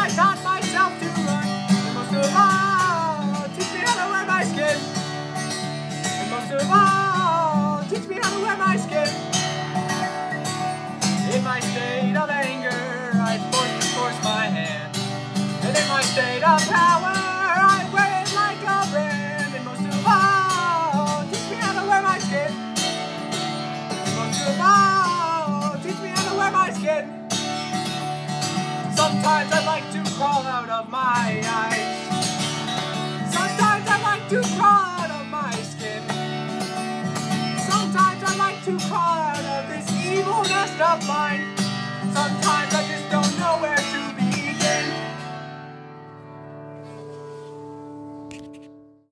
I taught myself to learn. And most of all, teach me how to wear my skin. And most of all, teach me how to wear my skin. In my state of anger, I forced, to force my hand. And in my state of power, I wear it like a brand. And most of all, teach me how to wear my skin. And most of all, teach me how to wear my skin. Sometimes I crawl out of my eyes. Sometimes I like to crawl out of my skin. Sometimes I like to crawl out of this evil nest of mine.